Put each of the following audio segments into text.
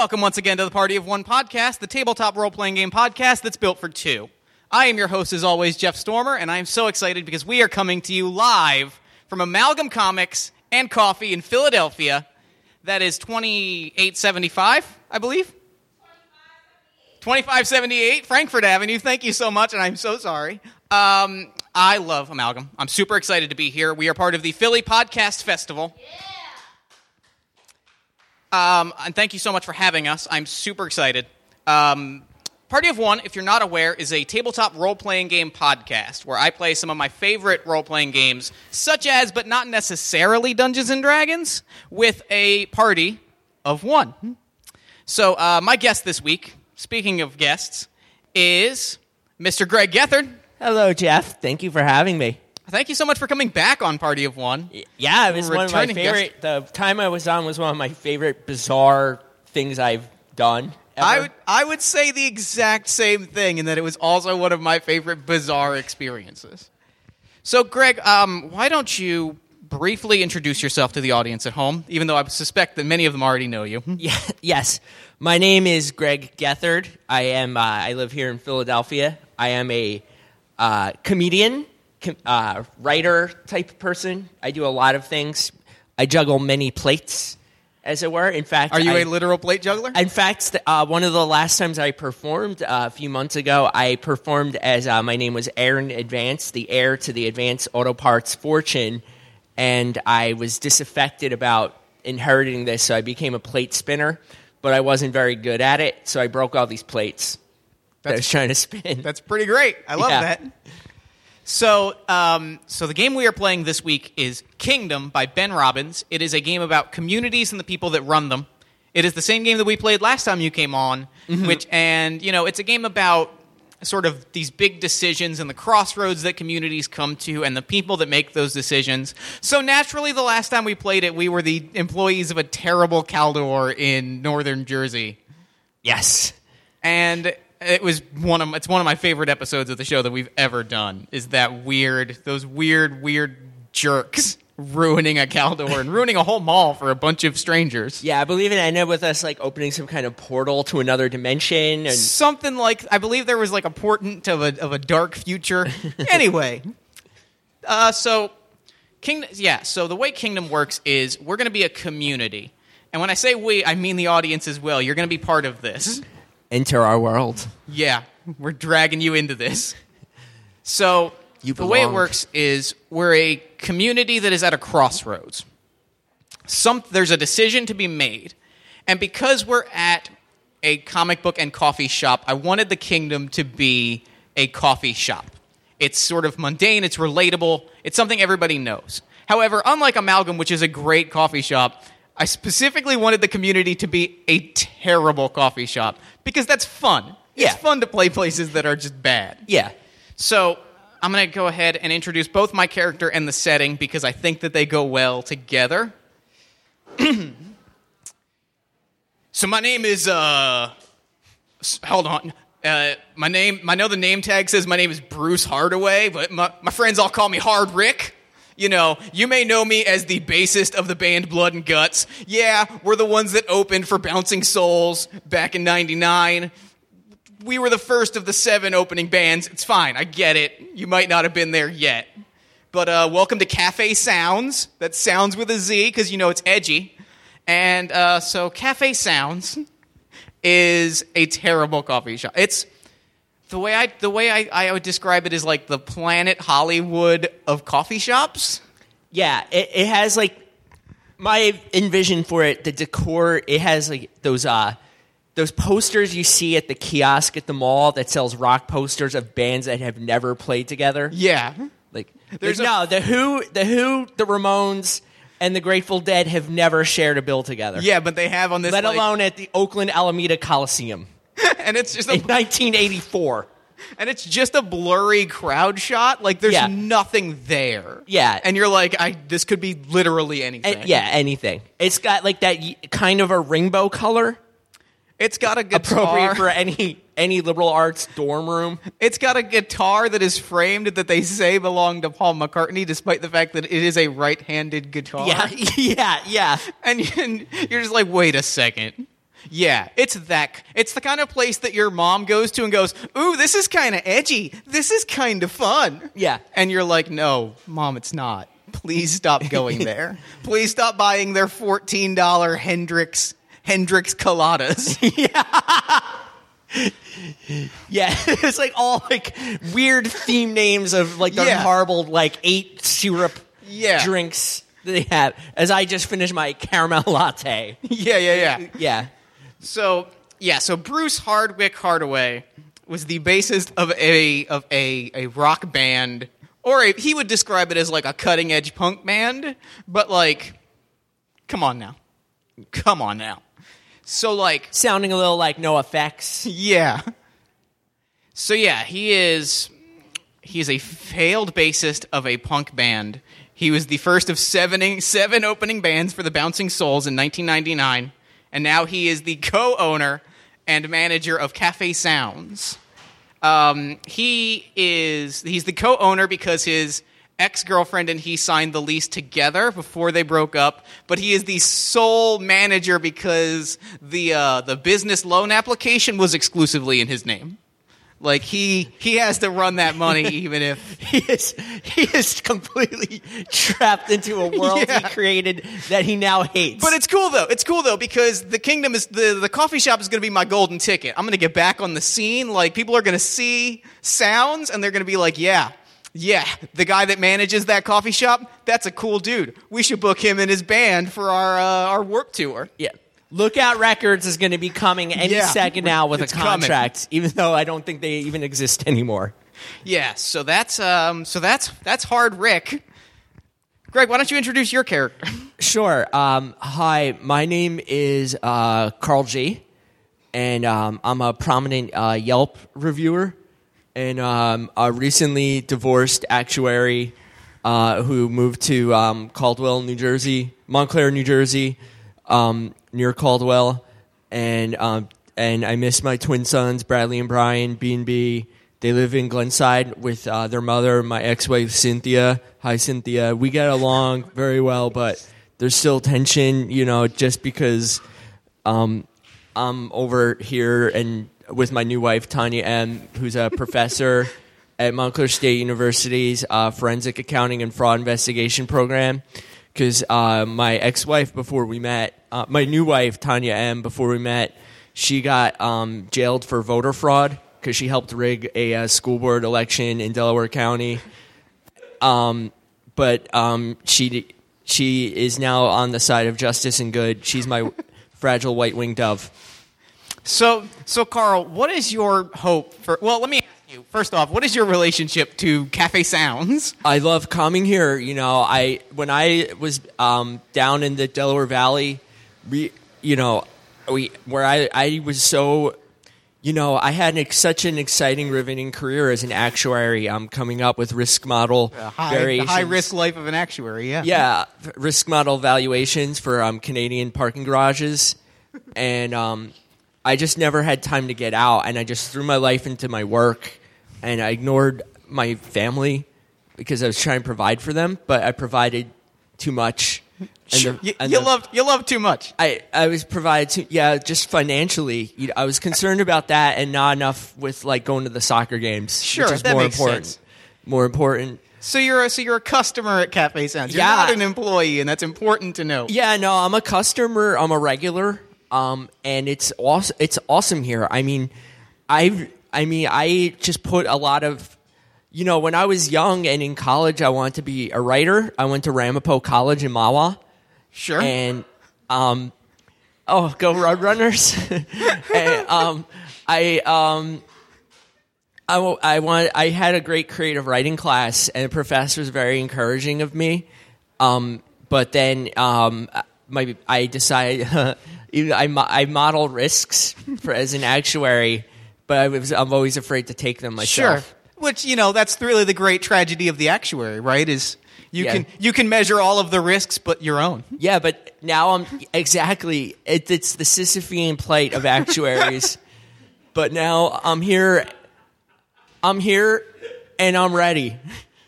Welcome once again to the Party of One podcast, the tabletop role playing game podcast that's built for two. I am your host, as always, Jeff Stormer, and I am so excited because we are coming to you live from Amalgam Comics and Coffee in Philadelphia. That is 2875, I believe. 2578 Frankford Avenue. Thank you so much, and I'm so sorry. Um, I love Amalgam. I'm super excited to be here. We are part of the Philly Podcast Festival. Um, and thank you so much for having us. I'm super excited. Um, Party of One, if you're not aware, is a tabletop role playing game podcast where I play some of my favorite role playing games, such as, but not necessarily Dungeons and Dragons, with a party of one. So, uh, my guest this week, speaking of guests, is Mr. Greg Gethard. Hello, Jeff. Thank you for having me. Thank you so much for coming back on Party of One. Yeah, it was one of my guest. favorite. The time I was on was one of my favorite bizarre things I've done. Ever. I would, I would say the exact same thing, in that it was also one of my favorite bizarre experiences. So, Greg, um, why don't you briefly introduce yourself to the audience at home, even though I suspect that many of them already know you? Yeah, yes. My name is Greg Gethard. I am. Uh, I live here in Philadelphia. I am a uh, comedian, com- uh, writer type person. I do a lot of things. I juggle many plates, as it were. In fact, Are you a a literal plate juggler? In fact, uh, one of the last times I performed uh, a few months ago, I performed as uh, my name was Aaron Advance, the heir to the Advance Auto Parts fortune, and I was disaffected about inheriting this, so I became a plate spinner, but I wasn't very good at it, so I broke all these plates that I was trying to spin. That's pretty great. I love Yeah. that. So, um, so the game we are playing this week is Kingdom by Ben Robbins. It is a game about communities and the people that run them. It is the same game that we played last time you came on, which and you know it's a game about sort of these big decisions and the crossroads that communities come to and the people that make those decisions. So naturally, the last time we played it, we were the employees of a terrible Caldor in northern Jersey yes. and it was one of it's one of my favorite episodes of the show that we've ever done. Is that weird? Those weird, weird jerks ruining a Caldor and ruining a whole mall for a bunch of strangers. Yeah, I believe it ended with us like opening some kind of portal to another dimension, and Something like I believe there was like a portent of a of a dark future. anyway, uh, so Kingdom, yeah. So the way Kingdom works is we're going to be a community, and when I say we, I mean the audience as well. You're going to be part of this. Enter our world. Yeah, we're dragging you into this. So the way it works is we're a community that is at a crossroads. Some there's a decision to be made, and because we're at a comic book and coffee shop, I wanted the kingdom to be a coffee shop. It's sort of mundane, it's relatable, it's something everybody knows. However, unlike Amalgam, which is a great coffee shop, I specifically wanted the community to be a terrible coffee shop because that's fun. Yeah. It's fun to play places that are just bad. Yeah. So I'm going to go ahead and introduce both my character and the setting because I think that they go well together. so my name is uh hold on. Uh, my name, I know the name tag says my name is Bruce Hardaway, but my, my friends all call me Hard Rick. You know, you may know me as the bassist of the band Blood and Guts. Yeah, we're the ones that opened for Bouncing Souls back in 99 we were the first of the seven opening bands. It's fine. I get it. You might not have been there yet. But uh, welcome to Cafe Sounds. That sounds with a Z because you know it's edgy. And uh, so Cafe Sounds is a terrible coffee shop. It's the way I the way I, I would describe it is like the Planet Hollywood of coffee shops. Yeah, it, it has like my envision for it. The decor it has like those uh those posters you see at the kiosk at the mall that sells rock posters of bands that have never played together. Yeah. Like, There's like, no, the Who, the Who, the Ramones, and the Grateful Dead have never shared a bill together. Yeah, but they have on this let like- alone at the Oakland Alameda Coliseum and it's just in a, 1984. and it's just a blurry crowd shot. Like there's Yeah. nothing there. Yeah. and you're like, I this could be literally anything. And- yeah, anything. It's got like that y- kind of a rainbow color. It's got a guitar. appropriate for any any liberal arts dorm room. It's got a guitar that is framed that they say belonged to Paul McCartney, despite the fact that it is a right-handed guitar. Yeah, yeah, yeah. and and you're just like, wait a second. Yeah, it's that. It's the kind of place that your mom goes to and goes, "Ooh, this is kind of edgy. This is kind of fun." Yeah. and you're like, "No, mom, it's not. Please stop going there. Please stop buying their fourteen dollar Hendrix Hendrix coladas." Yeah, yeah, it's like all like weird theme names of like the Yeah. horrible like eight syrup Yeah. drinks that they have. As I just finished my caramel latte. yeah, yeah, yeah. Yeah, So yeah, so Bruce Hardwick Hardaway was the bassist of a of a a rock band, or a, he would describe it as like a cutting edge punk band, but like, come on now, come on now. So like, sounding a little like NOFX. yeah. So yeah, he is he is a failed bassist of a punk band. He was the first of seven seven opening bands for the Bouncing Souls in 1999, and now he is the co-owner and manager of Cafe Sounds. Um, he is he's the co-owner because his ex-girlfriend and he signed the lease together before they broke up, but he is the sole manager because the uh, the business loan application was exclusively in his name. Like he he has to run that money even if He is he is completely trapped into a world Yeah. he created that he now hates. But it's cool though. It's cool though because the kingdom is the the coffee shop is going to be my golden ticket. I'm going to get back on the scene. Like people are going to see sounds and they're going to be like, "Yeah. Yeah, the guy that manages that coffee shop, that's a cool dude. We should book him and his band for our uh, our warp tour." yeah. Lookout Records is going to be coming any Yeah. second now with a coming. contract, even though I don't think they even exist anymore. Yeah, so that's um so that's that's hard Rick. Greg, why don't you introduce your character? Sure. Um, hi, my name is uh, Carl G, and um, I'm a prominent uh, Yelp reviewer, and um, a recently divorced actuary uh, who moved to um, Caldwell, New Jersey, Montclair, New Jersey, um, near Caldwell, and um, and I miss my twin sons, Bradley and Brian, B and B. They live in Glenside with uh, their mother, my ex-wife Cynthia. Hi, Cynthia. We get along very well, but there's still tension, you know, just because um, I'm over here and with my new wife Tanya M, who's a professor at Montclair State University's uh, Forensic Accounting and Fraud Investigation program. Because uh, my ex-wife, before we met, uh, my new wife Tanya M, before we met, she got um, jailed for voter fraud because she helped rig a, uh school board election in Delaware County but um, she she is now on the side of justice and good. She's my fragile white winged dove. So, so Carl, what is your hope for? Well, let me ask you first off, what is your relationship to Cafe Sounds? I love coming here. You know, I when I was um, down in the Delaware Valley, we, you know, we where I I was so. You know, I had an, such an exciting, riveting career as an actuary. I'm coming up with risk model High, variations. high risk life of an actuary. Yeah. yeah, risk model valuations for um, Canadian parking garages, and um, I just never had time to get out, and I just threw my life into my work, and I ignored my family because I was trying to provide for them, but I provided too much. And Sure. the- You, you the- love you love too much. I, I was provided to yeah just financially you know, I was concerned about that and not enough with like going to the soccer games Sure, which is that more makes important sense. more important So you're a, so you're a customer at Cafe Sounds. You're Yeah. not an employee, and that's important to know. Yeah, no, I'm a customer. I'm a regular, um, and it's awesome. It's awesome here. I mean, I've I mean, I just put a lot of, you know, when I was young and in college, I wanted to be a writer. I went to Ramapo College in Mahwah, Sure. and um, oh, go Roadrunners! and, um, I um. I, I want. I had a great creative writing class, and the professor was very encouraging of me. Um, but then um, my I decided I I model risks for as an actuary, but I was I'm always afraid to take them myself. sure. Which you know, that's really the great tragedy of the actuary, right? Is you Yeah. can you can measure all of the risks, but your own. Yeah, but now I'm exactly it, it's the Sisyphean plight of actuaries. but now I'm here. I'm here, and I'm ready.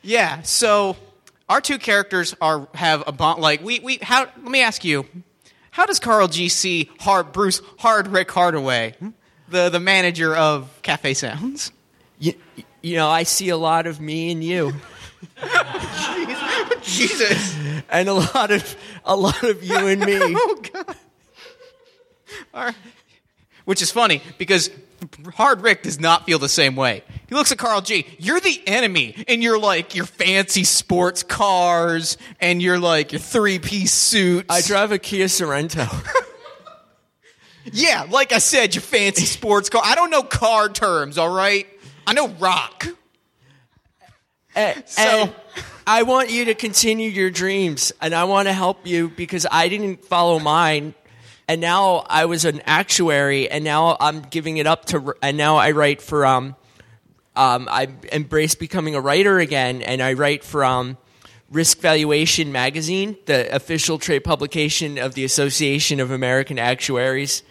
Yeah. So our two characters are have a bond. Like we we how? Let me ask you. how does Carl G see Hard Bruce Hard Rick Hardaway, the the manager of Cafe Sounds? You, you know, I see a lot of me and you, Jesus. and a lot of a lot of you and me. Oh God. All right. Which is funny because Hard Rick does not feel the same way. He looks at Carl G. You're the enemy and you're like your fancy sports cars and your like your three piece suits. I drive a Kia Sorento. yeah, like I said, your fancy sports car. I don't know car terms. All right, I know rock. And, So- and I want you to continue your dreams, and I want to help you because I didn't follow mine, and now I was an actuary, and now I'm giving it up to, and now I write for um, um, I embrace becoming a writer again, and I write for um, Risk Valuation magazine, the official trade publication of the Association of American Actuaries.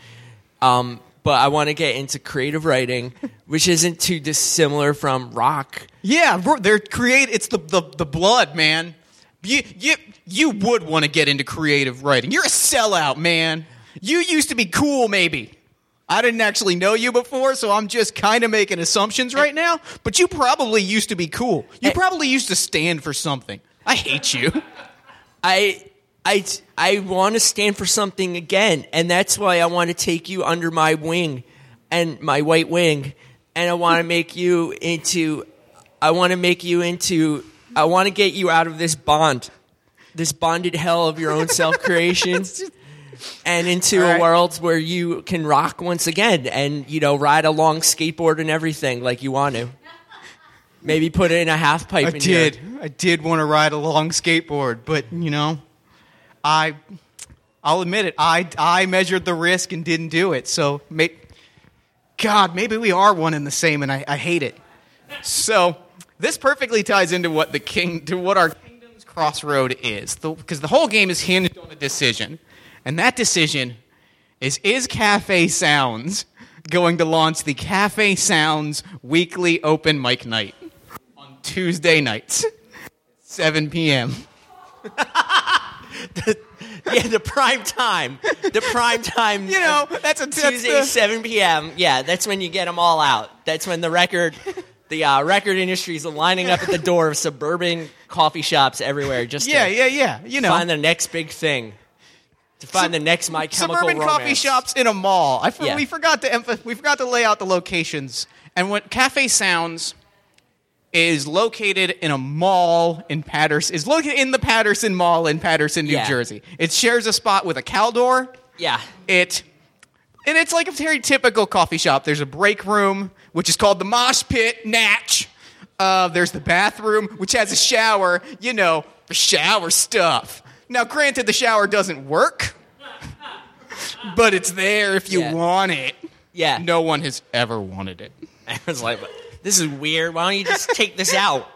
Um, but I want to get into creative writing, which isn't too dissimilar from rock. Yeah, they're create. It's the, the the blood, man. You you you would want to get into creative writing. You're a sellout, man. You used to be cool, maybe. I didn't actually know you before, so I'm just kind of making assumptions right now. But you probably used to be cool. You probably used to stand for something. I hate you. I I I want to stand for something again, and that's why I want to take you under my wing and my white wing, and I want to make you into I want to make you into I want to get you out of this bond, this bonded hell of your own self creation. And into All a world where you can rock once again and, you know, ride a long skateboard and everything like you want to. Maybe put it in a half pipe I your- did. I did want to ride a long skateboard, but you know, I I'll admit it. I I measured the risk and didn't do it. So, may, God, maybe we are one and the same, and I, I hate it. So, this perfectly ties into what the king to what our kingdom's crossroad is, because the whole game is hinged on a decision, and that decision is is Cafe Sounds going to launch the Cafe Sounds weekly open mic night on Tuesday nights, 7 p.m. yeah, the prime time. The prime time. You know, that's a that's Tuesday, the- 7 p.m. Yeah, that's when you get them all out. That's when the record, the uh, record industry is lining up at the door of suburban coffee shops everywhere just yeah, to yeah, yeah. You know, find the next big thing. To find the next My Chemical suburban Romance. coffee shops in a mall. I for, Yeah. we forgot to emph- we forgot to lay out the locations. And what Cafe Sounds is located in a mall in Paterson is located in the Paterson Mall in Paterson, New Yeah. Jersey. It shares a spot with a Caldor. Yeah. It and it's like a very typical coffee shop. There's a break room, which is called the Mosh Pit Natch. Uh, there's the bathroom, which has a shower. You know, the shower stuff. Now, granted, the shower doesn't work, but it's there if you Yeah. want it. Yeah. No one has ever wanted it. I was like, this is weird. Why don't you just take this out?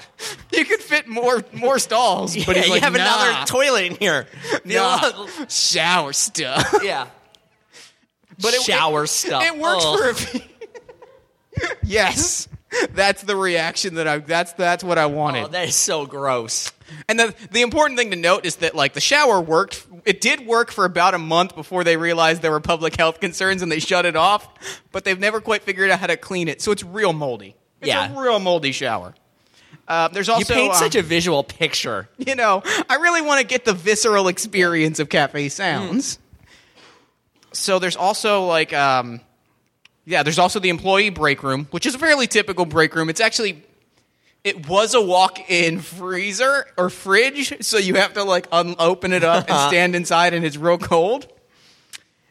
You could fit more more stalls, but yeah, like, you have nah, another toilet in here. Nah, shower stuff. yeah. But it- shower it, stuff. It works Ugh. for a few. yes, that's the reaction that I. That's that's what I wanted. Oh, that is so gross. and the the important thing to note is that like the shower worked. It did work for about a month before they realized there were public health concerns and they shut it off. But they've never quite figured out how to clean it, so it's real moldy. It's Yeah. a real moldy shower. Uh, there's also You paint uh, such a visual picture. you know, I really want to get the visceral experience of cafe sounds. So there's also like, um, yeah, there's also the employee break room, which is a fairly typical break room. It's actually, it was a walk-in freezer or fridge, so you have to like un- open it up and stand inside, and it's real cold.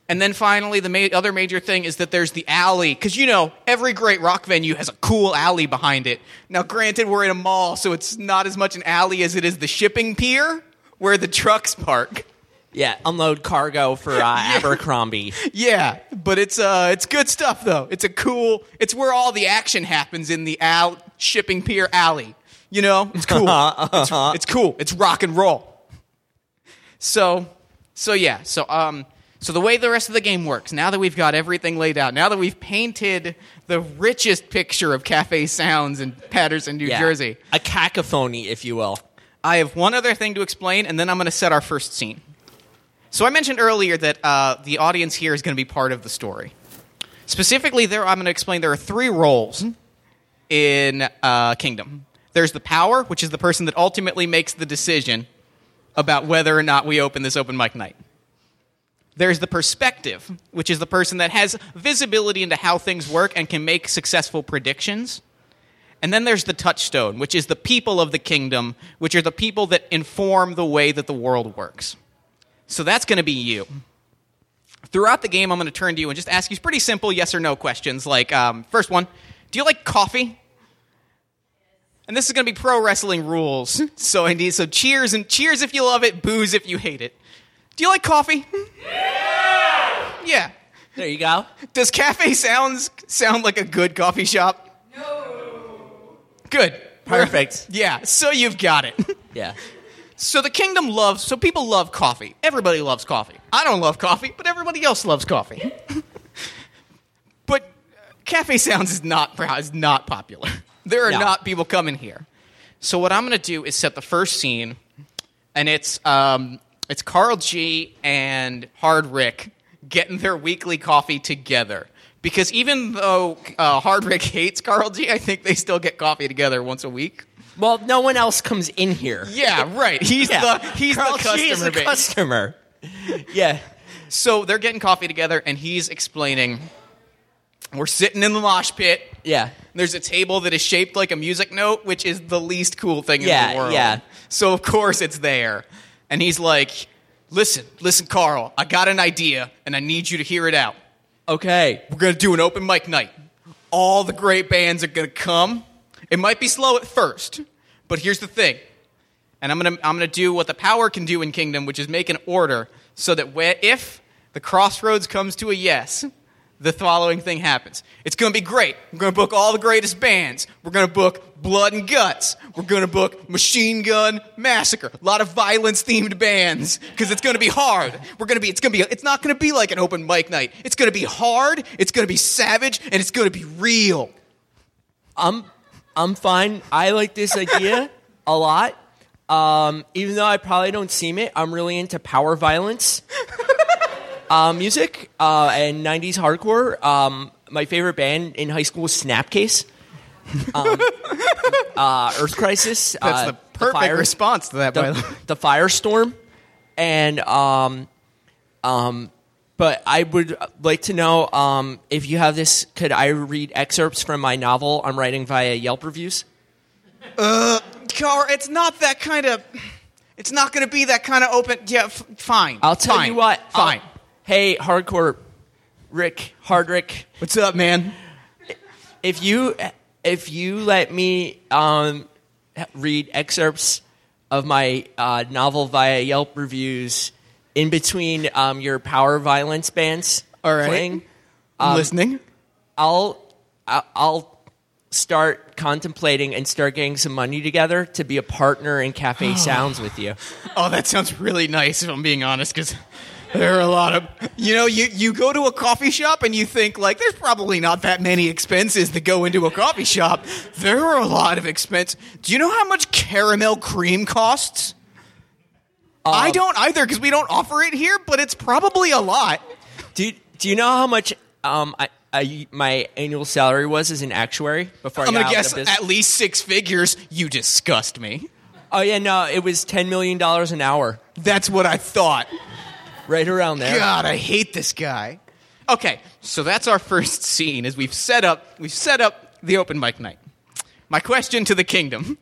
And then finally, the ma- other major thing is that there's the alley. Because, you know, every great rock venue has a cool alley behind it. Now, granted, we're in a mall, so it's not as much an alley as it is the shipping pier where the trucks park. Yeah, unload cargo for uh, Abercrombie. Yeah, but it's uh, it's good stuff though. It's a cool. It's where all the action happens in the al- shipping pier alley. You know, it's cool. it's, it's cool. It's rock and roll. So, so yeah. So um, so the way the rest of the game works. Now that we've got everything laid out, now that we've painted the richest picture of cafe sounds in Paterson, New Yeah. Jersey, A cacophony, if you will. I have one other thing to explain, and then I'm going to set our first scene. So I mentioned earlier that uh, the audience here is going to be part of the story. Specifically, there I'm going to explain there are three roles in uh, Kingdom. There's the power, which is the person that ultimately makes the decision about whether or not we open this open mic night. There's the perspective, which is the person that has visibility into how things work and can make successful predictions. And then there's the touchstone, which is the people of the kingdom, which are the people that inform the way that the world works. So that's going to be you. Throughout the game, I'm going to turn to you and just ask you pretty simple yes or no questions. Like, um, first one, do you like coffee? And this is going to be pro wrestling rules. So I need so cheers and cheers if you love it, booze if you hate it. Do you like coffee? Yeah. Yeah. There you go. Does Cafe Sounds sound like a good coffee shop? No. Good. Perfect. Yeah. So you've got it. Yeah. So the kingdom loves. So people love coffee. Everybody loves coffee. I don't love coffee, but everybody else loves coffee. but uh, Cafe Sounds is not is not popular. There are No. not people coming here. So what I'm going to do is set the first scene, and it's um, it's Carl G and Hard Rick getting their weekly coffee together. Because even though uh, Hard Rick hates Carl G, I think they still get coffee together once a week. Well, no one else comes in here. Yeah, right. He's Yeah. the he's Carl the customer G is the base. customer. yeah. So they're getting coffee together, and he's explaining. We're sitting in the mosh pit. Yeah. There's a table that is shaped like a music note, which is the least cool thing in the world. yeah. So of course it's there, and he's like, "Listen, listen, Carl. I got an idea, and I need you to hear it out. Okay. We're gonna do an open mic night. All the great bands are gonna come. It might be slow at first, but here's the thing. And I'm gonna I'm gonna do what the power can do in Kingdom, which is make an order so that if the crossroads comes to a yes, the following thing happens. It's gonna be great. We're gonna book all the greatest bands. We're gonna book Blood and Guts. We're gonna book Machine Gun Massacre. A lot of violence themed bands because it's gonna be hard. We're gonna be it's gonna be it's not gonna be like an open mic night. It's gonna be hard. It's gonna be savage, and it's gonna be real. I'm I'm fine. I like this idea a lot. Um, even though I probably don't seem it, I'm really into power violence uh, music uh, and 90s hardcore. Um, my favorite band in high school was Snapcase. Um, uh, Earth Crisis. That's uh, the perfect Fire- response to that, by the way. the, the firestorm and um um but i would like to know um if you have this could i read excerpts from my novel i'm writing via yelp reviews Uh, Car, it's not that kind of. It's not going to be that kind of open. Yeah, f- fine. i'll tell Fine. you what Fine. I'll- hey hardcore rick hard rick What's up, man? if you if you let me um read excerpts of my uh, novel via yelp reviews in between um, your power violence bands All right. playing I'm listening. I'll I'll- I'll start contemplating and start getting some money together to be a partner in Cafe Sounds with you. Oh, that sounds really nice. If I'm being honest, because there are a lot of. You know, you you go to a coffee shop and you think like, there's probably not that many expenses that go into a coffee shop. There are a lot of expense. Do you know how much caramel cream costs? I don't either because we don't offer it here, but it's probably a lot. Do do you know how much um I, I my annual salary was as an actuary before I I'm gonna guess at least six figures. You disgust me. oh yeah, no, it was ten million dollars an hour, That's what I thought. Right around there. God, I hate this guy. Okay, so that's our first scene. Is we've set up we've set up the open mic night. My question to the kingdom: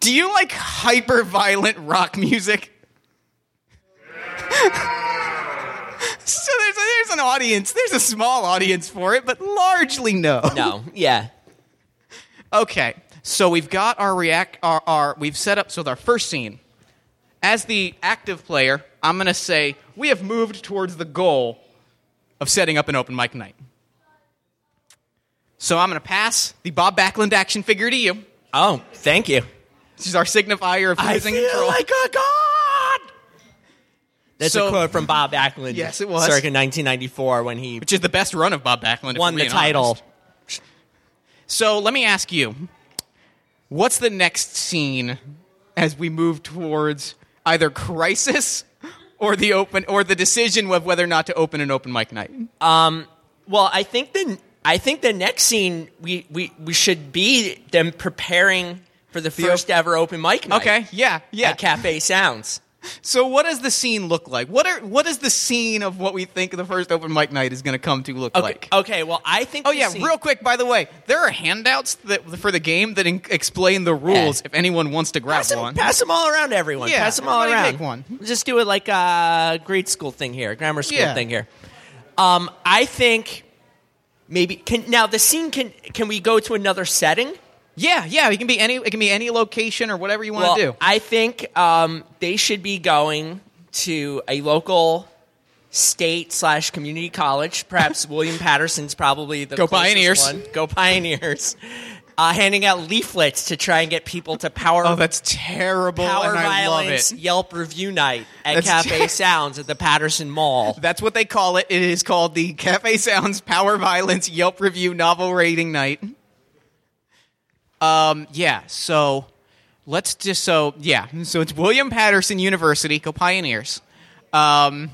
Do you like hyper violent rock music? so there's a, there's an audience. There's a small audience for it, but largely no. No, yeah, Okay, so we've got our react. Our, our we've set up so our first scene. As the active player, I'm going to say we have moved towards the goal of setting up an open mic night. So I'm going to pass the Bob Backlund action figure to you. Oh, thank you. This is our signifier of I feel control. like a god. That's So- a quote from Bob Backlund. Yes, it was. circa 1994 when he which is the best run of Bob Backlund. if won we're the being title. honest. So let me ask you, what's the next scene as we move towards either crisis or the open or the decision of whether or not to open an open mic night? Um, Well, I think the I think the next scene we, we, we should be them preparing for the first ever open mic night. Okay, yeah, yeah. At Cafe Sounds. So what does the scene look like? What are what is the scene of what we think the first open mic night is going to come to look Okay. like? Okay. Well, I think. Oh the yeah, scene- real quick. By the way, there are handouts that for the game that in- explain the rules. Yeah. If anyone wants to grab Pass them, one, pass them all around, everyone. Yeah, pass them all around. take one. Just do it like a grade school thing here, grammar school Yeah. thing here. Um, I think maybe can now the scene can can we go to another setting? Yeah, yeah, it can be any it can be any location or whatever you want Well, to do. I think um, they should be going to a local state slash community college. Perhaps William Paterson's probably the Go Pioneers. One. Go Pioneers! Uh, handing out leaflets to try and get people to power oh, that's terrible, Power and I love Violence it. Yelp review night at That's- Cafe Sounds at the Paterson Mall. That's what they call it. It is called the Cafe Sounds Power Violence Yelp Review Novel Rating Night. Um, yeah. So let's just so yeah. So it's William Paterson University. Go Pioneers. Um,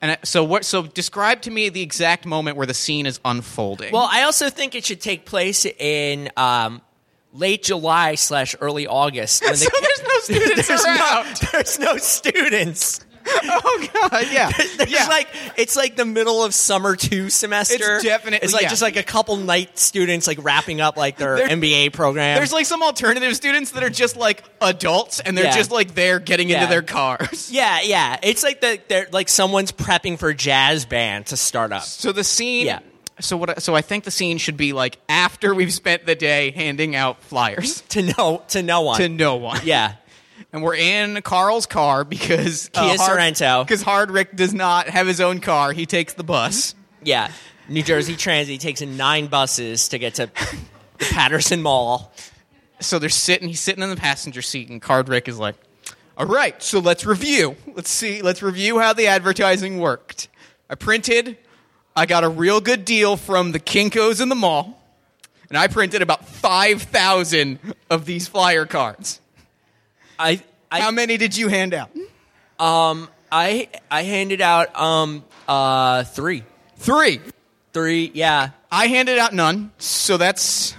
and so what? So describe to me the exact moment where the scene is unfolding. Well, I also think it should take place in um, late July slash early August. When so there's no students there's around. no, there's no students. oh god, yeah, There's yeah. like it's like the middle of summer two semester. It's definitely- it's like yeah. just like a couple night students like wrapping up like their There- MBA program. There's like some alternative students that are just like adults and they're Yeah. just like there getting into their cars. yeah, yeah. It's like the they're like someone's prepping for jazz band to start up. So the scene. Yeah. So what? So I think the scene should be like after we've spent the day handing out flyers To no to no one. to no one. yeah. And we're in Carl's car because Kia uh, Hard- Sorento. Because Hardrick does not have his own car. He takes the bus. Yeah. New Jersey Transit takes in nine buses to get to Paterson Mall. So they're sitting. He's sitting in the passenger seat, and Hardrick is like, "All right, so let's review. Let's see. Let's review how the advertising worked. I printed. I got a real good deal from the Kinkos in the mall, and I printed about five thousand of these flyer cards." I I How many did you hand out? I I handed out um uh three. Three. Three, yeah. I handed out none, so that's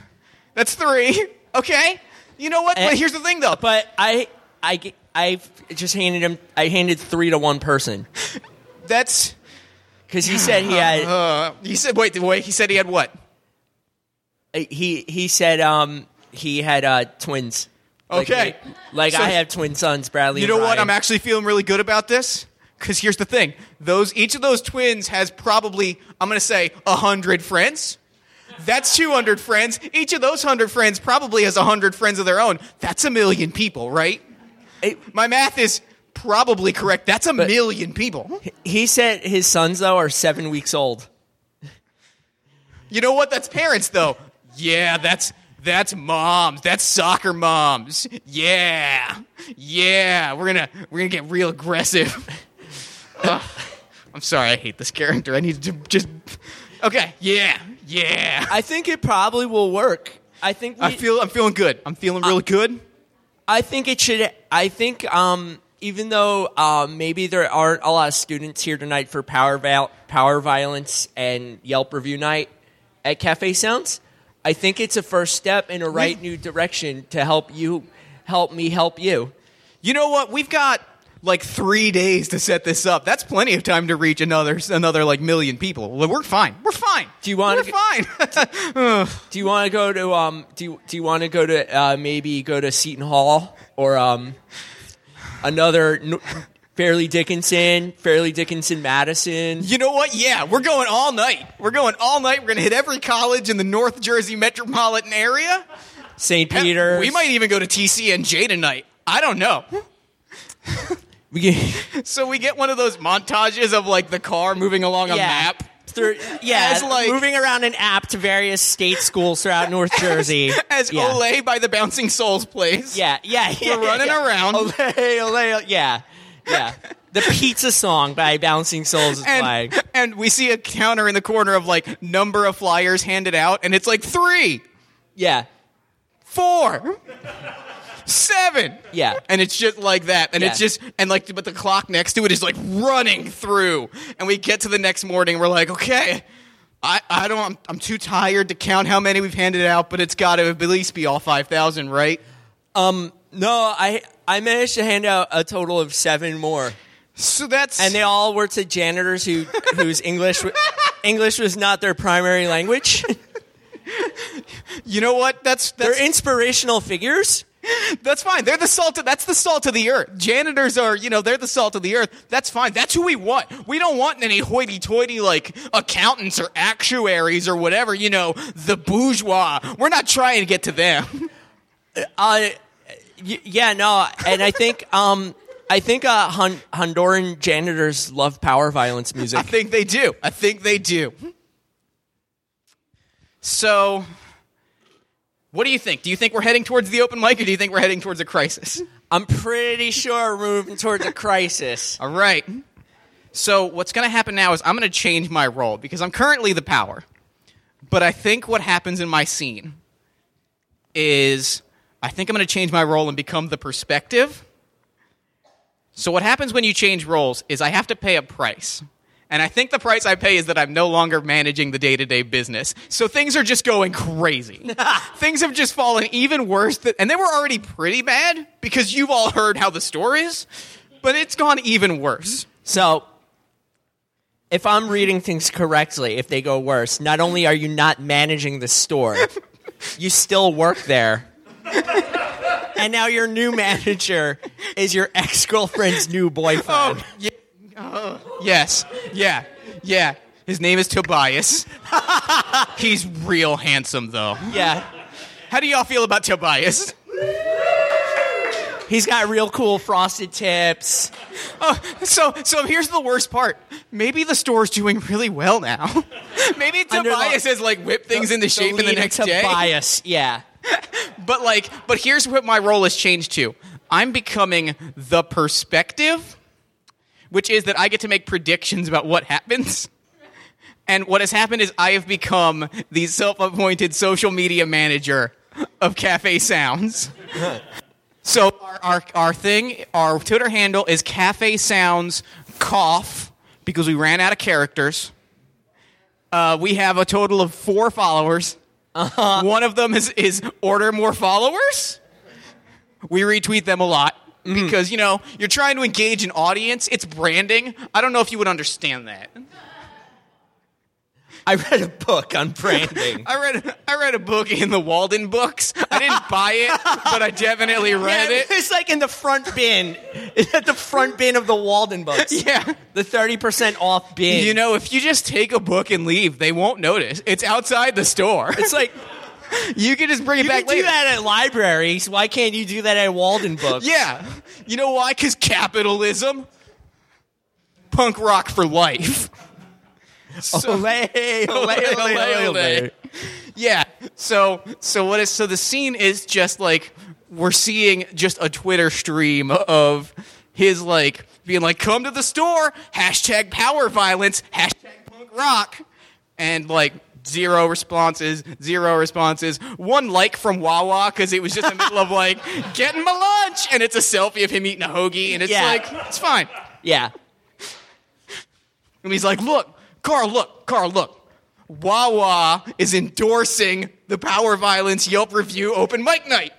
that's three. Okay. You know what? But here's the thing, though. But I I g- I just handed him I handed three to one person That's cuz he said he had uh, he said. Wait, wait. He said he had what? he he said um he had uh twins. Like- Okay. Like, So- I have twin sons, Bradley You know what? I'm actually feeling really good about this. Because here's the thing: those each of those twins has probably I'm going to say hundred friends. That's 200 friends. Each of those 100 friends probably has 100 friends of their own. That's a million people, right? It- My math is probably correct. That's a million people. he said his sons though are 7 weeks old. You know what? That's parents, though. Yeah, that's that's moms. That's soccer moms. Yeah, yeah. We're gonna we're gonna get real aggressive. I'm sorry. I hate this character. I need to just. Okay. Yeah. Yeah. I think it probably will work. I think we, I feel I'm feeling good. I'm feeling really good. I think it should. I think um, even though um, maybe there aren't a lot of students here tonight for power val- power violence and Yelp review night at Cafe Sounds, I think it's a first step in a right new direction to help you help me help you. You know what? We've got like three days to set this up. That's plenty of time to reach another another like million people. We're fine. We're fine. Do you wanna We're fine. Do you want to go to um? Do you, do you want to go to uh, maybe go to Seton Hall or um another Fairleigh Dickinson, Fairleigh Dickinson, Madison? You know what? Yeah, we're going all night. We're going all night. We're going to hit every college in the North Jersey metropolitan area. St. Peter's. We might even go to TCNJ tonight. I don't know. So we get one of those montages of like the car moving along a yeah. map. Through, yeah, As, like- moving around an app to various state schools throughout North Jersey. As yeah. Olay by the Bouncing Souls plays. Yeah, yeah, yeah. We're running yeah. around. Olay, olay, yeah, yeah. The pizza song by Bouncing Souls is playing. And, and we see a counter in the corner of like number of flyers handed out, and it's like three, Yeah. four. seven. Yeah. And it's just like that. And it's just, and like, but the clock next to it is like running through. And we get to the next morning, we're like, okay, I, I don't, I'm, I'm too tired to count how many we've handed out, but it's got to at least be all 5,000, right? Um, no, I I managed to hand out a total of seven more, So that's, and they all were to janitors who whose English w- English was not their primary language. you know what? That's, They're inspirational figures. that's fine. They're the salt, of, that's the salt of the earth. Janitors are, you know, they're the salt of the earth. That's fine. That's who we want. We don't want any hoity toity like accountants or actuaries or whatever, you know, the bourgeois. We're not trying to get to them. Uh, y- yeah, no, and I think um, I think uh, Hon- Honduran janitors love power violence music. I think they do. I think they do. So, what do you think? Do you think we're heading towards the open mic or do you think we're heading towards a crisis? I'm pretty sure we're moving towards a crisis. All right. So, what's going to happen now is I'm going to change my role because I'm currently the power. But I think what happens in my scene is I think I'm going to change my role and become the perspective. So, what happens when you change roles is I have to pay a price. And I think the price I pay is that I'm no longer managing the day to day business. So things are just going crazy. things have just fallen even worse. Than, and they were already pretty bad because you've all heard how the store is, but it's gone even worse. So, if I'm reading things correctly, if they go worse, not only are you not managing the store, you still work there. and now your new manager is your ex girlfriend's new boyfriend. Oh, yeah. Uh, yes. Yeah. Yeah. His name is Tobias. He's real handsome, though. Yeah. How do y'all feel about Tobias? He's got real cool frosted tips. Oh, so so here's the worst part. Maybe the store's doing really well now. Maybe Under the- Tobias has like whipped things into shape in the next of day. Tobias, yeah. But like, but here's what my role has changed to. I'm becoming the perspective, which is that I get to make predictions about what happens. And what has happened is I have become the self-appointed social media manager of Cafe Sounds. So our, our our thing, our Twitter handle is Cafe Sounds Cough because we ran out of characters. Uh, we have a total of four followers. Uh-huh. One of them is is order more followers. We retweet them a lot mm-hmm. because you know you're trying to engage an audience. It's branding. I don't know if you would understand that. I read a book on branding. I read I read a book in the Waldenbooks. I didn't buy it, but I definitely read it. It's like in the front bin. It's at the front bin of the Waldenbooks. Yeah. The 30% off bin. You know, if you just take a book and leave, they won't notice. It's outside the store. it's like You can just bring it you back can do that at libraries. Why can't you do that at Waldenbooks? Yeah. You know why? Because capitalism. Punk rock for life. So- Olay, olay, olay, olay, olay. Yeah. So so what is so the scene is just like we're seeing just a Twitter stream of his like being like, come to the store, hashtag power violence, hashtag punk rock. And like zero responses, zero responses. One like from Wawa because it was just in the middle of like getting my lunch, and it's a selfie of him eating a hoagie, and it's Yeah. like it's fine. Yeah. And he's like, look, Carl, look, Carl, look. Wawa is endorsing the power violence Yelp review open mic night.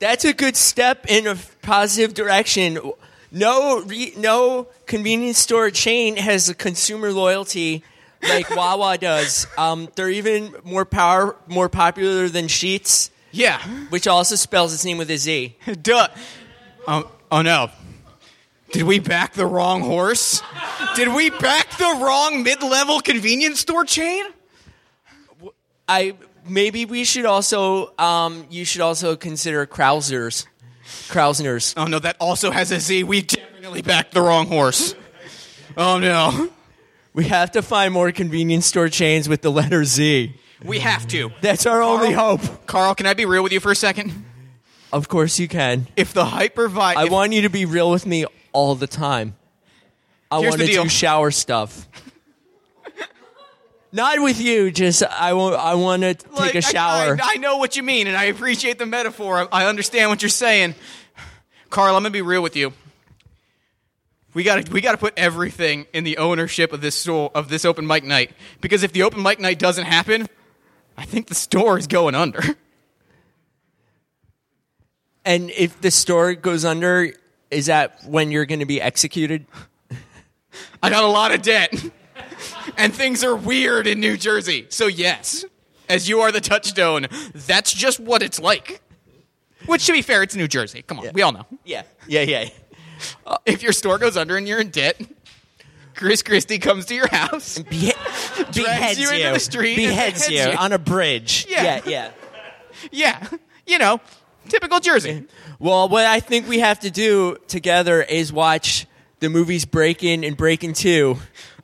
That's a good step in a positive direction. No, re, no convenience store chain has a consumer loyalty like Wawa does. Um, they're even more power, more popular than Sheetz, Yeah. which also spells its name with a Z. Duh. Oh, oh no. Did we back the wrong horse? Did we back the wrong mid-level convenience store chain? I maybe we should also, um, you should also consider Krauszers, Krausners. Oh no, that also has a Z. We definitely backed the wrong horse. Oh no. We have to find more convenience store chains with the letter Z. We have to. That's our only hope. Carl, can I be real with you for a second? Of course you can. If the hypervi I want you to be real with me all the time. I Here's want the to deal. do shower stuff. Not with you. Just I want. I want to take Like, a shower. I, I know what you mean, and I appreciate the metaphor. I, I understand what you're saying. Carl, I'm gonna be real with you. We got to we got to put everything in the ownership of this store of this open mic night because if the open mic night doesn't happen, I think the store is going under. and if the store goes under, is that when you're going to be executed? I got a lot of debt, and things are weird in New Jersey. So yes, as you are the touchstone, that's just what it's like. Which, to be fair, it's New Jersey. Come on, we all know. Yeah. Yeah. Yeah. Uh, if your store goes under and you're in debt, Chris Christie comes to your house. Behe- beheads you you. into the street and Beheads beheads you, you. on a bridge. Yeah. Yeah. Yeah. Yeah, you know, typical Jersey. Well, what I think we have to do together is watch the movies Breaking and Breaking Two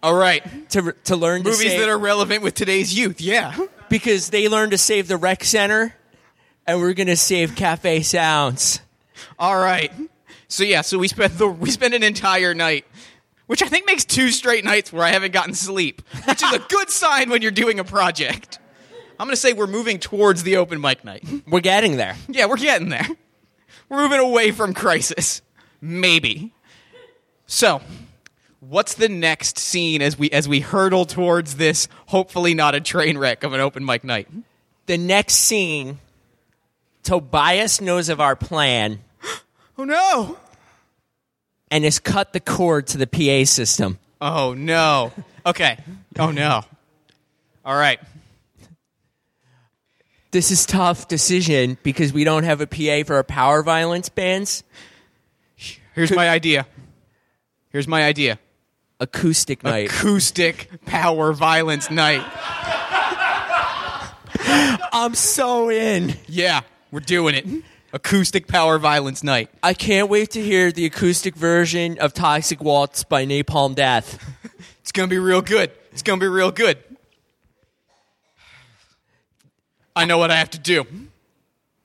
All right, to to learn to movies save, that are relevant with today's youth. Yeah. because they learn to save the rec center, and we're gonna save Cafe Sounds. All right. So yeah, so we spent the we spent an entire night, which I think makes two straight nights where I haven't gotten sleep, which is a good sign when you're doing a project. I'm gonna say we're moving towards the open mic night. We're getting there. Yeah, we're getting there. We're moving away from crisis. Maybe. So, what's the next scene as we as we hurtle towards this hopefully not a train wreck of an open mic night? The next scene, Tobias knows of our plan Oh no. and has cut the cord to the PA system. Oh no. Okay. Oh no. All right. This is tough decision because we don't have a PA for our power violence bands. Here's my idea. Here's my idea. Acoustic night. Acoustic power violence night. I'm so in. Yeah, we're doing it. Acoustic power violence night. I can't wait to hear the acoustic version of Toxic Waltz by Napalm Death. It's gonna be real good. It's gonna be real good. I know what I have to do.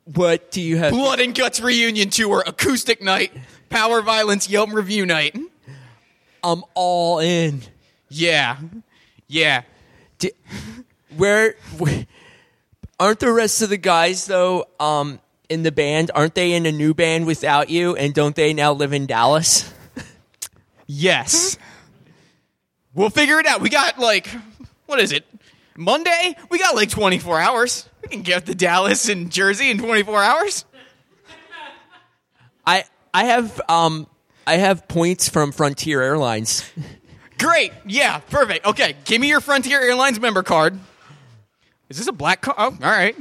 What do you have? Blood and Guts reunion tour, acoustic night, power violence Yelp review night. I'm all in. Yeah, yeah. Di- Where, where aren't the rest of the guys though? Um, in the band, aren't they in a new band without you? And don't they now live in Dallas? Yes. We'll figure it out. We got like, what is it? Monday? We got like 24 hours. We can get to Dallas and Jersey in 24 hours. I I have um I have points from Frontier Airlines. Great. Yeah, perfect. Okay, give me your Frontier Airlines member card. Is this a black card? Oh, all right.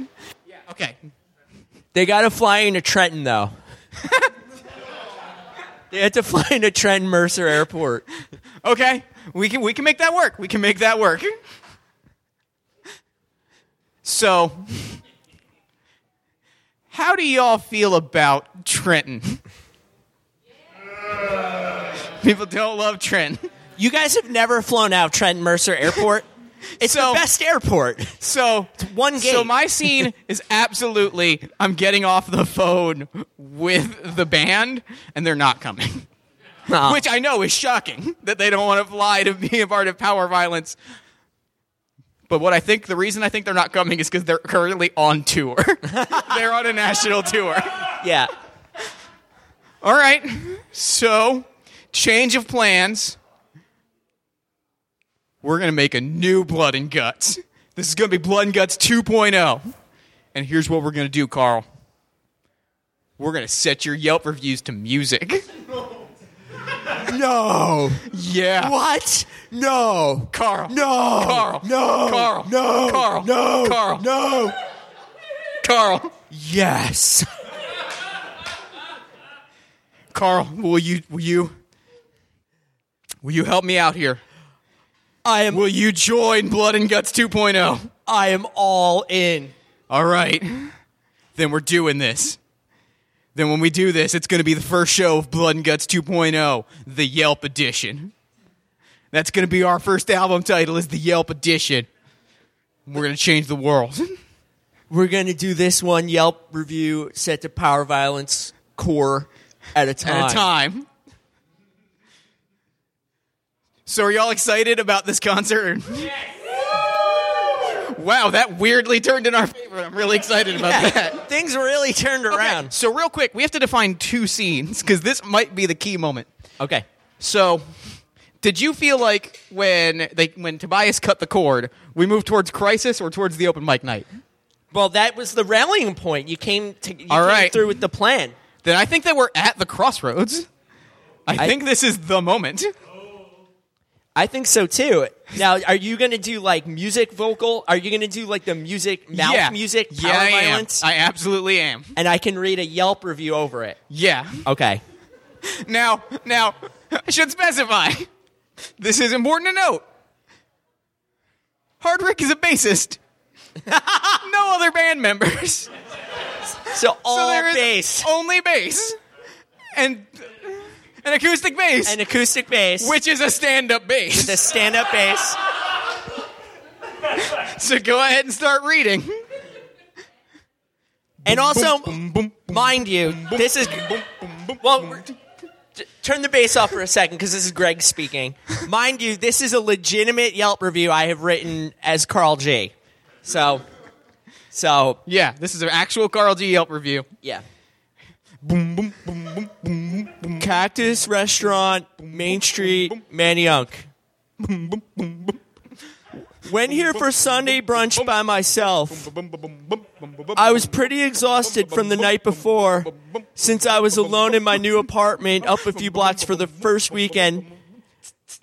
Yeah, okay. They got to fly into Trenton though. they had to fly into Trenton Mercer Airport. Okay. We can we can make that work. We can make that work. So, how do y'all feel about Trenton? People don't love Trenton. You guys have never flown out Trenton Mercer Airport. It's So- the best airport. So one So gate. my scene is absolutely I'm getting off the phone with the band and they're not coming. Aw. Which I know is shocking that they don't want to fly to be a part of power violence. But what I think the reason I think they're not coming is because they're currently on tour. they're on a national tour. yeah. All right. So, change of plans. We're going to make a new Blood and Guts. This is going to be Blood and Guts 2.0. And here's what we're going to do, Carl. We're going to set your Yelp reviews to music. No. Yeah. What? No. Carl. No. Carl. No. Carl. No. Carl. No. Carl. No. Carl. Yes. Carl, will you will you will you help me out here? I am Will you join Blood and Guts oh? 2.0? I am all in. All right. Then we're doing this. Then when we do this, it's going to be the first show of Blood and Guts 2.0, the Yelp edition. That's going to be our first album title is the Yelp edition. We're going to change the world. We're going to do this one Yelp review set to power violence core at a time. At a time. So are y'all excited about this concert? Wow, that weirdly turned in our favor. I'm really excited about Yeah, that. things really turned Okay, around. so real quick, we have to define two scenes because this might be the key moment. Okay. So, did you feel like when they when Tobias cut the cord, we moved towards crisis or towards the open mic night? Well, that was the rallying point. You came to you All came right. through with the plan. Then I think that we're at the crossroads. I- think this is the moment. I think so too. Now, are you going to do like music vocal? Are you going to do like the music mouth yeah. music power yeah, I am. I absolutely am. and I can read a Yelp review over it. Yeah. Okay. Now, now, I should specify. This is important to note. Hardrick is a bassist. no other band members. So all so bass only bass, and an acoustic bass, An acoustic bass, which is a stand-up bass. It's a stand-up bass. So go ahead and start reading. And also, mind you, this is well. t- Turn the bass off for a second because this is Greg speaking. Mind you, this is a legitimate Yelp review I have written as Carl G. So, so Yeah, this is an actual Carl G. Yelp review. yeah. Boom, boom, boom, boom, boom, Cactus Restaurant, Main Street, boom, Went here for Sunday brunch by myself. I was pretty exhausted from the night before since I was alone in my new apartment up a few blocks for the first weekend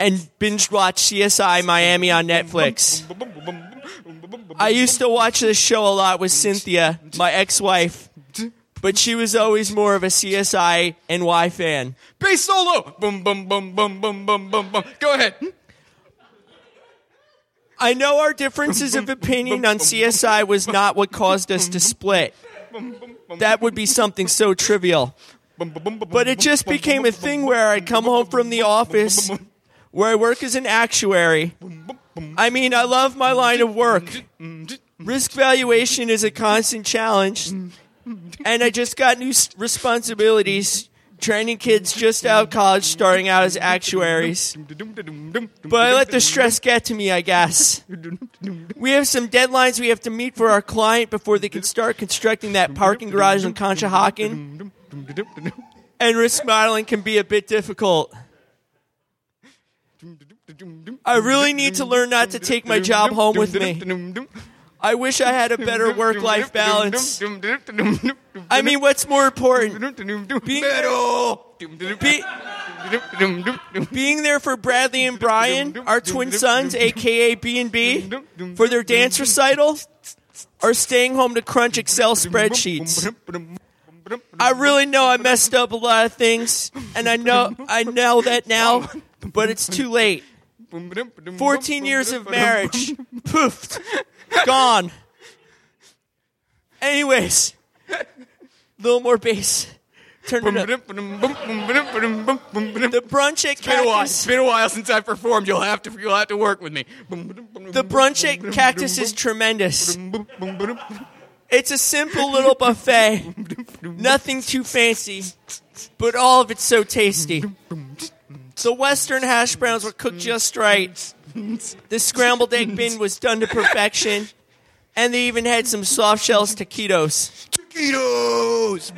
and binge watched CSI Miami on Netflix. I used to watch this show a lot with Cynthia, my ex-wife, but she was always more of a CSI NY fan. Bass solo. Boom, boom, boom, boom, boom, boom, boom, boom. Go ahead. I know our differences of opinion on CSI was not what caused us to split. That would be something so trivial. But it just became a thing where I'd come home from the office where I work as an actuary. I mean, I love my line of work. Risk valuation is a constant challenge. And I just got new responsibilities training kids just out of college starting out as actuaries. But I let the stress get to me, I guess. We have some deadlines we have to meet for our client before they can start constructing that parking garage in Conshohocken. And risk modeling can be a bit difficult. I really need to learn not to take my job home with me. I wish I had a better work life balance. I mean, what's more important? Being Be- being there for Bradley and Brian, our twin sons, aka B and B, for their dance recital, or staying home to crunch Excel spreadsheets. I really know I messed up a lot of things, and I know I know that now, but it's too late. Fourteen years of marriage, poofed, gone. Anyways, a little more bass. Turn it up. The brunch at It's been a while. It's been a while since I performed. You'll have to. You'll have to work with me. The brunch at Cactus is tremendous. It's a simple little buffet. Nothing too fancy, but all of it's so tasty. The western hash browns were cooked just right. The scrambled egg bin was done to perfection. And they even had some soft shells taquitos. Taquitos.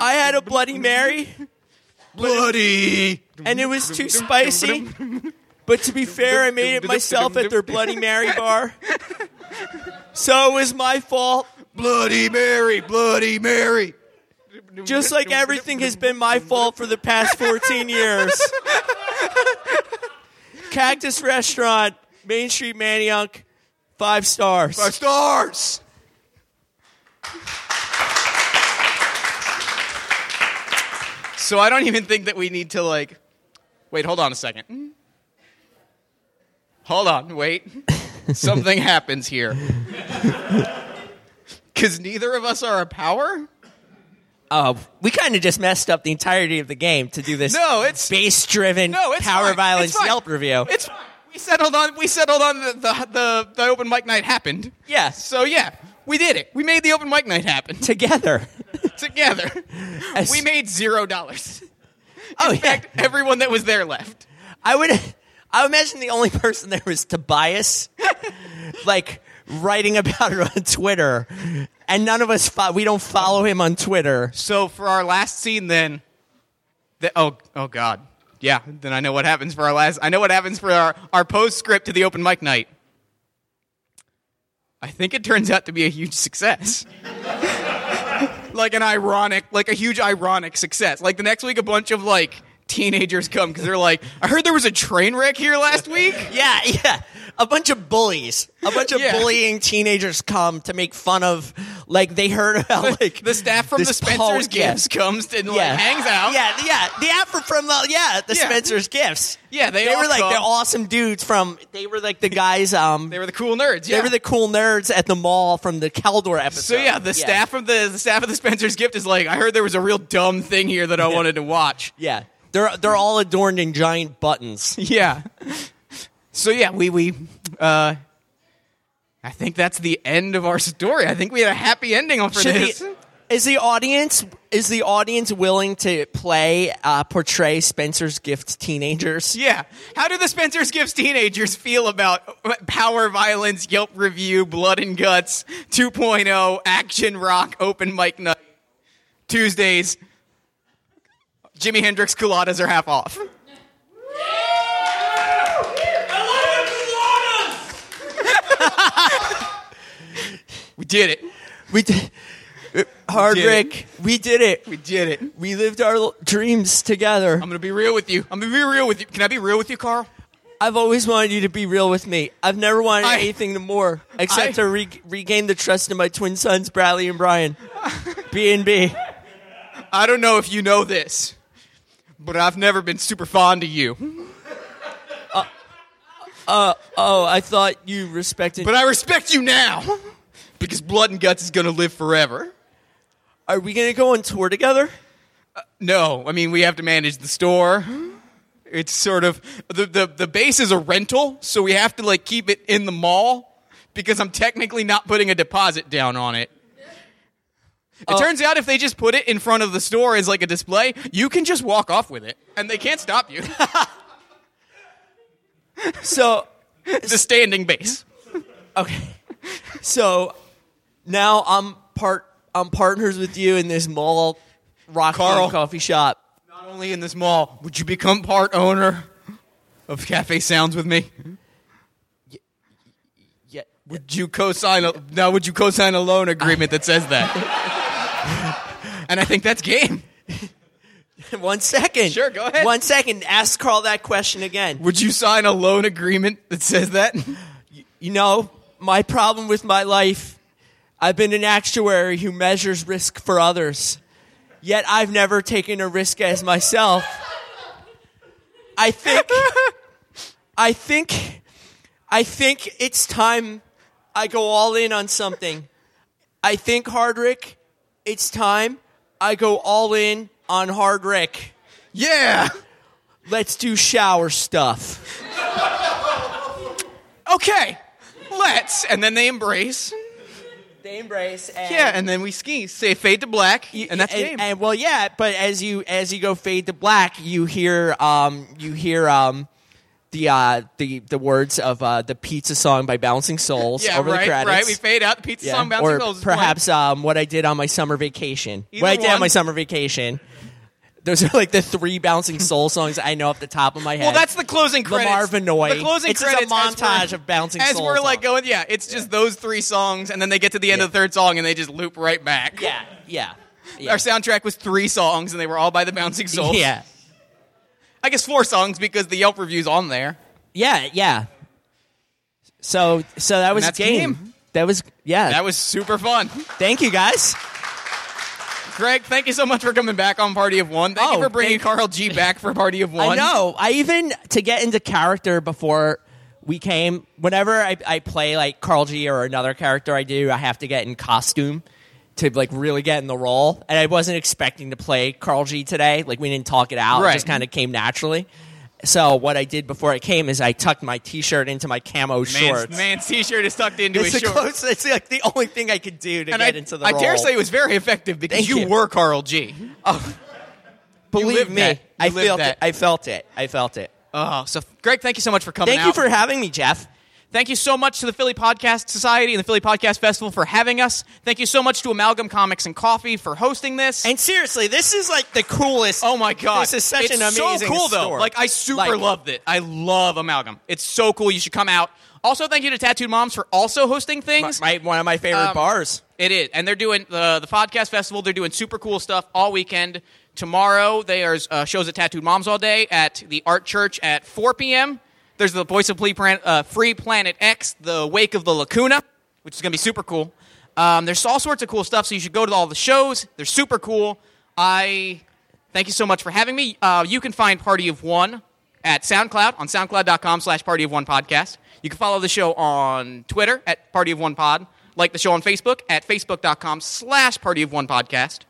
I had a Bloody Mary, Bloody. and it was too spicy. But to be fair, I made it myself at their Bloody Mary bar. So it was my fault. Bloody Mary. Bloody Mary. Just like everything has been my fault for the past 14 years. Cactus Restaurant, Main Street Manayunk, five stars. Five stars. So I don't even think that we need to like. Wait, hold on a second. Hold on, wait. Something happens here. Because neither of us are a power. Uh, we kind of just messed up the entirety of the game to do this No, it's base-driven no, it's power fine. violence It's. Yelp review. It's fine. We settled on. We settled on the the the, the open mic night happened. yes, So yeah, we did it. We made the open mic night happen together. together. As- We made zero dollars. oh In yeah, fact, everyone that was there left. I would. I imagine the only person there was Tobias, like writing about it on Twitter, and none of us fo- we don't follow him on Twitter. So for our last scene, then, the, oh oh god, yeah. Then I know what happens for our last. I know what happens for our our postscript to the open mic night. I think it turns out to be a huge success. like an ironic, like a huge ironic success. Like the next week, a bunch of like teenagers come because they're like, I heard there was a train wreck here last week. Yeah, yeah. A bunch of bullies, a bunch of Yeah. bullying teenagers come to make fun of, like they heard about like the staff from the Spencer's yeah. Gifts comes and like yeah. hangs out. Yeah, yeah. The Afro from the yeah, the Yeah. Spencer's Gifts. Yeah, they they were like come. the awesome dudes from. They were like the guys. Um, They were the cool nerds. Yeah. they were the cool nerds at the mall from the Caldor episode. So yeah, the staff of the, the staff of the Spencer's Gift is like, I heard there was a real dumb thing here that I wanted to watch. Yeah, they're they're all adorned in giant buttons. Yeah. So yeah, we we uh I think that's the end of our story. I think we had a happy ending for Should this. the- is the audience is the audience willing to play uh, portray Spencer's Gift teenagers? yeah. How do the Spencer's Gifts teenagers feel about power violence, Yelp review, blood and guts, 2.0, action rock, open mic night, Tuesdays? Jimi Hendrix coladas are half off. We did it. We did. Hard did we did it. We did it. We lived our l- dreams together. I'm gonna be real with you. I'm gonna be real with you. Can I be real with you, Carl? I've always wanted you to be real with me. I've never wanted I- anything more except I- to re- regain the trust of my twin sons, Bradley and Brian. B and B. I don't know if you know this, but I've never been super fond of you. Uh, uh, oh, I thought you respected. But I respect you now because Blood and Guts is gonna live forever. Are we gonna go on tour together? Uh, no, I mean we have to manage the store. It's sort of the the the base is a rental, so we have to like keep it in the mall because I'm technically not putting a deposit down on it. It oh. turns out if they just put it in front of the store as like a display, you can just walk off with it and they can't stop you. So it's a standing base. okay. So now I'm part. I'm partners with you in this mall rock Carl. coffee shop. Not only in this mall, would you become part owner of Cafe Sounds with me? Yeah. Would you co-sign a now? Would you co-sign a loan agreement that says that? and I think that's game. One second. Sure, go ahead. One second. Ask Carl that question again. Would you sign a loan agreement that says that? You know, my problem with my life, I've been an actuary who measures risk for others, yet I've never taken a risk as myself. I think, I think, I think it's time I go all in on something. I think, Hardrick, it's time I go all in on Hardrick. yeah. Let's do shower stuff. Okay. Let's. And then they embrace. They embrace. And Yeah. And then we ski. Say fade to black. And that's and, game. and- well, yeah, but as you as you go fade to black, you hear um you hear um the uh the the words of uh the pizza song by Bouncing Souls yeah. over right. the credits. Right. We fade out the pizza Yeah. song bouncing or Souls perhaps um what I did on my summer vacation. Either what I did on my summer vacation. Those are like the three bouncing soul songs I know off the top of my head. Well, that's the closing credits. Lamar Vinyl. The closing It's just a montage of bouncing Souls. As soul we're like songs. going, yeah, it's just those three songs, and then they get to the end Yeah. of the third song, and they just loop right back. yeah, yeah, yeah. Our soundtrack was three songs, and they were all by the Bouncing Souls. yeah, I guess four songs because the Yelp review's on there. yeah, yeah. So, so that was that's game. game. That was yeah. That was super fun. Thank you guys. Greg, thank you so much for coming back on Party of One. Thank Oh, you for bringing Carl G back for Party of One. I know. I even to get into character before we came. Whenever I, I play like Carl G or another character I do, I have to get in costume to like really get in the role. And I wasn't expecting to play Carl G today. Like we didn't talk it out. It just kind of came naturally. So what I did before I came is I tucked my T-shirt into my camo Man's, shorts. man's t-shirt is tucked into it's his shorts. close. It's like the only thing I could do to And get I, into the I role. dare say it was very effective because you, you. were Carl G. Oh, believe me, I felt that. it. I felt it. I felt it. Oh, so Greg, thank you so much for coming Thank you for having me, Jeff. Thank you so much to the Philly Podcast Society and the Philly Podcast Festival for having us. Thank you so much to Amalgam Comics and Coffee for hosting this. And seriously, this is like the coolest. Oh my god! This is such it's an amazing so cool though. store. Like I super Like- loved it. I love Amalgam. It's so cool. You should come out. Also, thank you to Tattooed Moms for also hosting things. My, one of my favorite Um, bars. It is, and they're doing the the podcast festival. They're doing super cool stuff all weekend. Tomorrow, there's uh, shows at Tattooed Moms all day at the Art Church at 4 p.m. There's the Voice of Free, uh, Free Planet X, the Wake of the Lacuna, which is gonna be super cool. Um, there's all sorts of cool stuff, so you should go to all the shows. They're super cool. I thank you so much for having me. Uh, you can find Party of One at SoundCloud on SoundCloud.com slash Party of One Podcast. You can follow the show on Twitter at Party of One Pod. Like the show on Facebook at Facebook.com slash Party of One Podcast.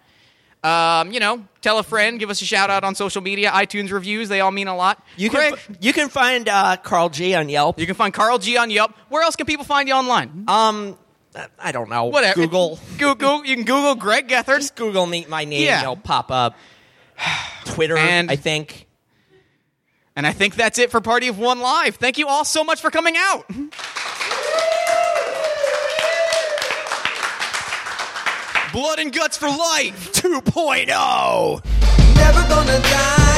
Um, you know, tell a friend, give us a shout out on social media, iTunes reviews, they all mean a lot. You Greg, can you can find uh, Carl G on Yelp. you can find Carl G on Yelp. Where else can people find you online? um, I don't know. Whatever. Google. Google. You can Google Greg Gethard. Just Google me my name. Yeah. It'll pop up. Twitter. And- I think. And I think that's it for Party of One Live. Thank you all so much for coming out. Blood and guts for life 2.0. Never gonna die.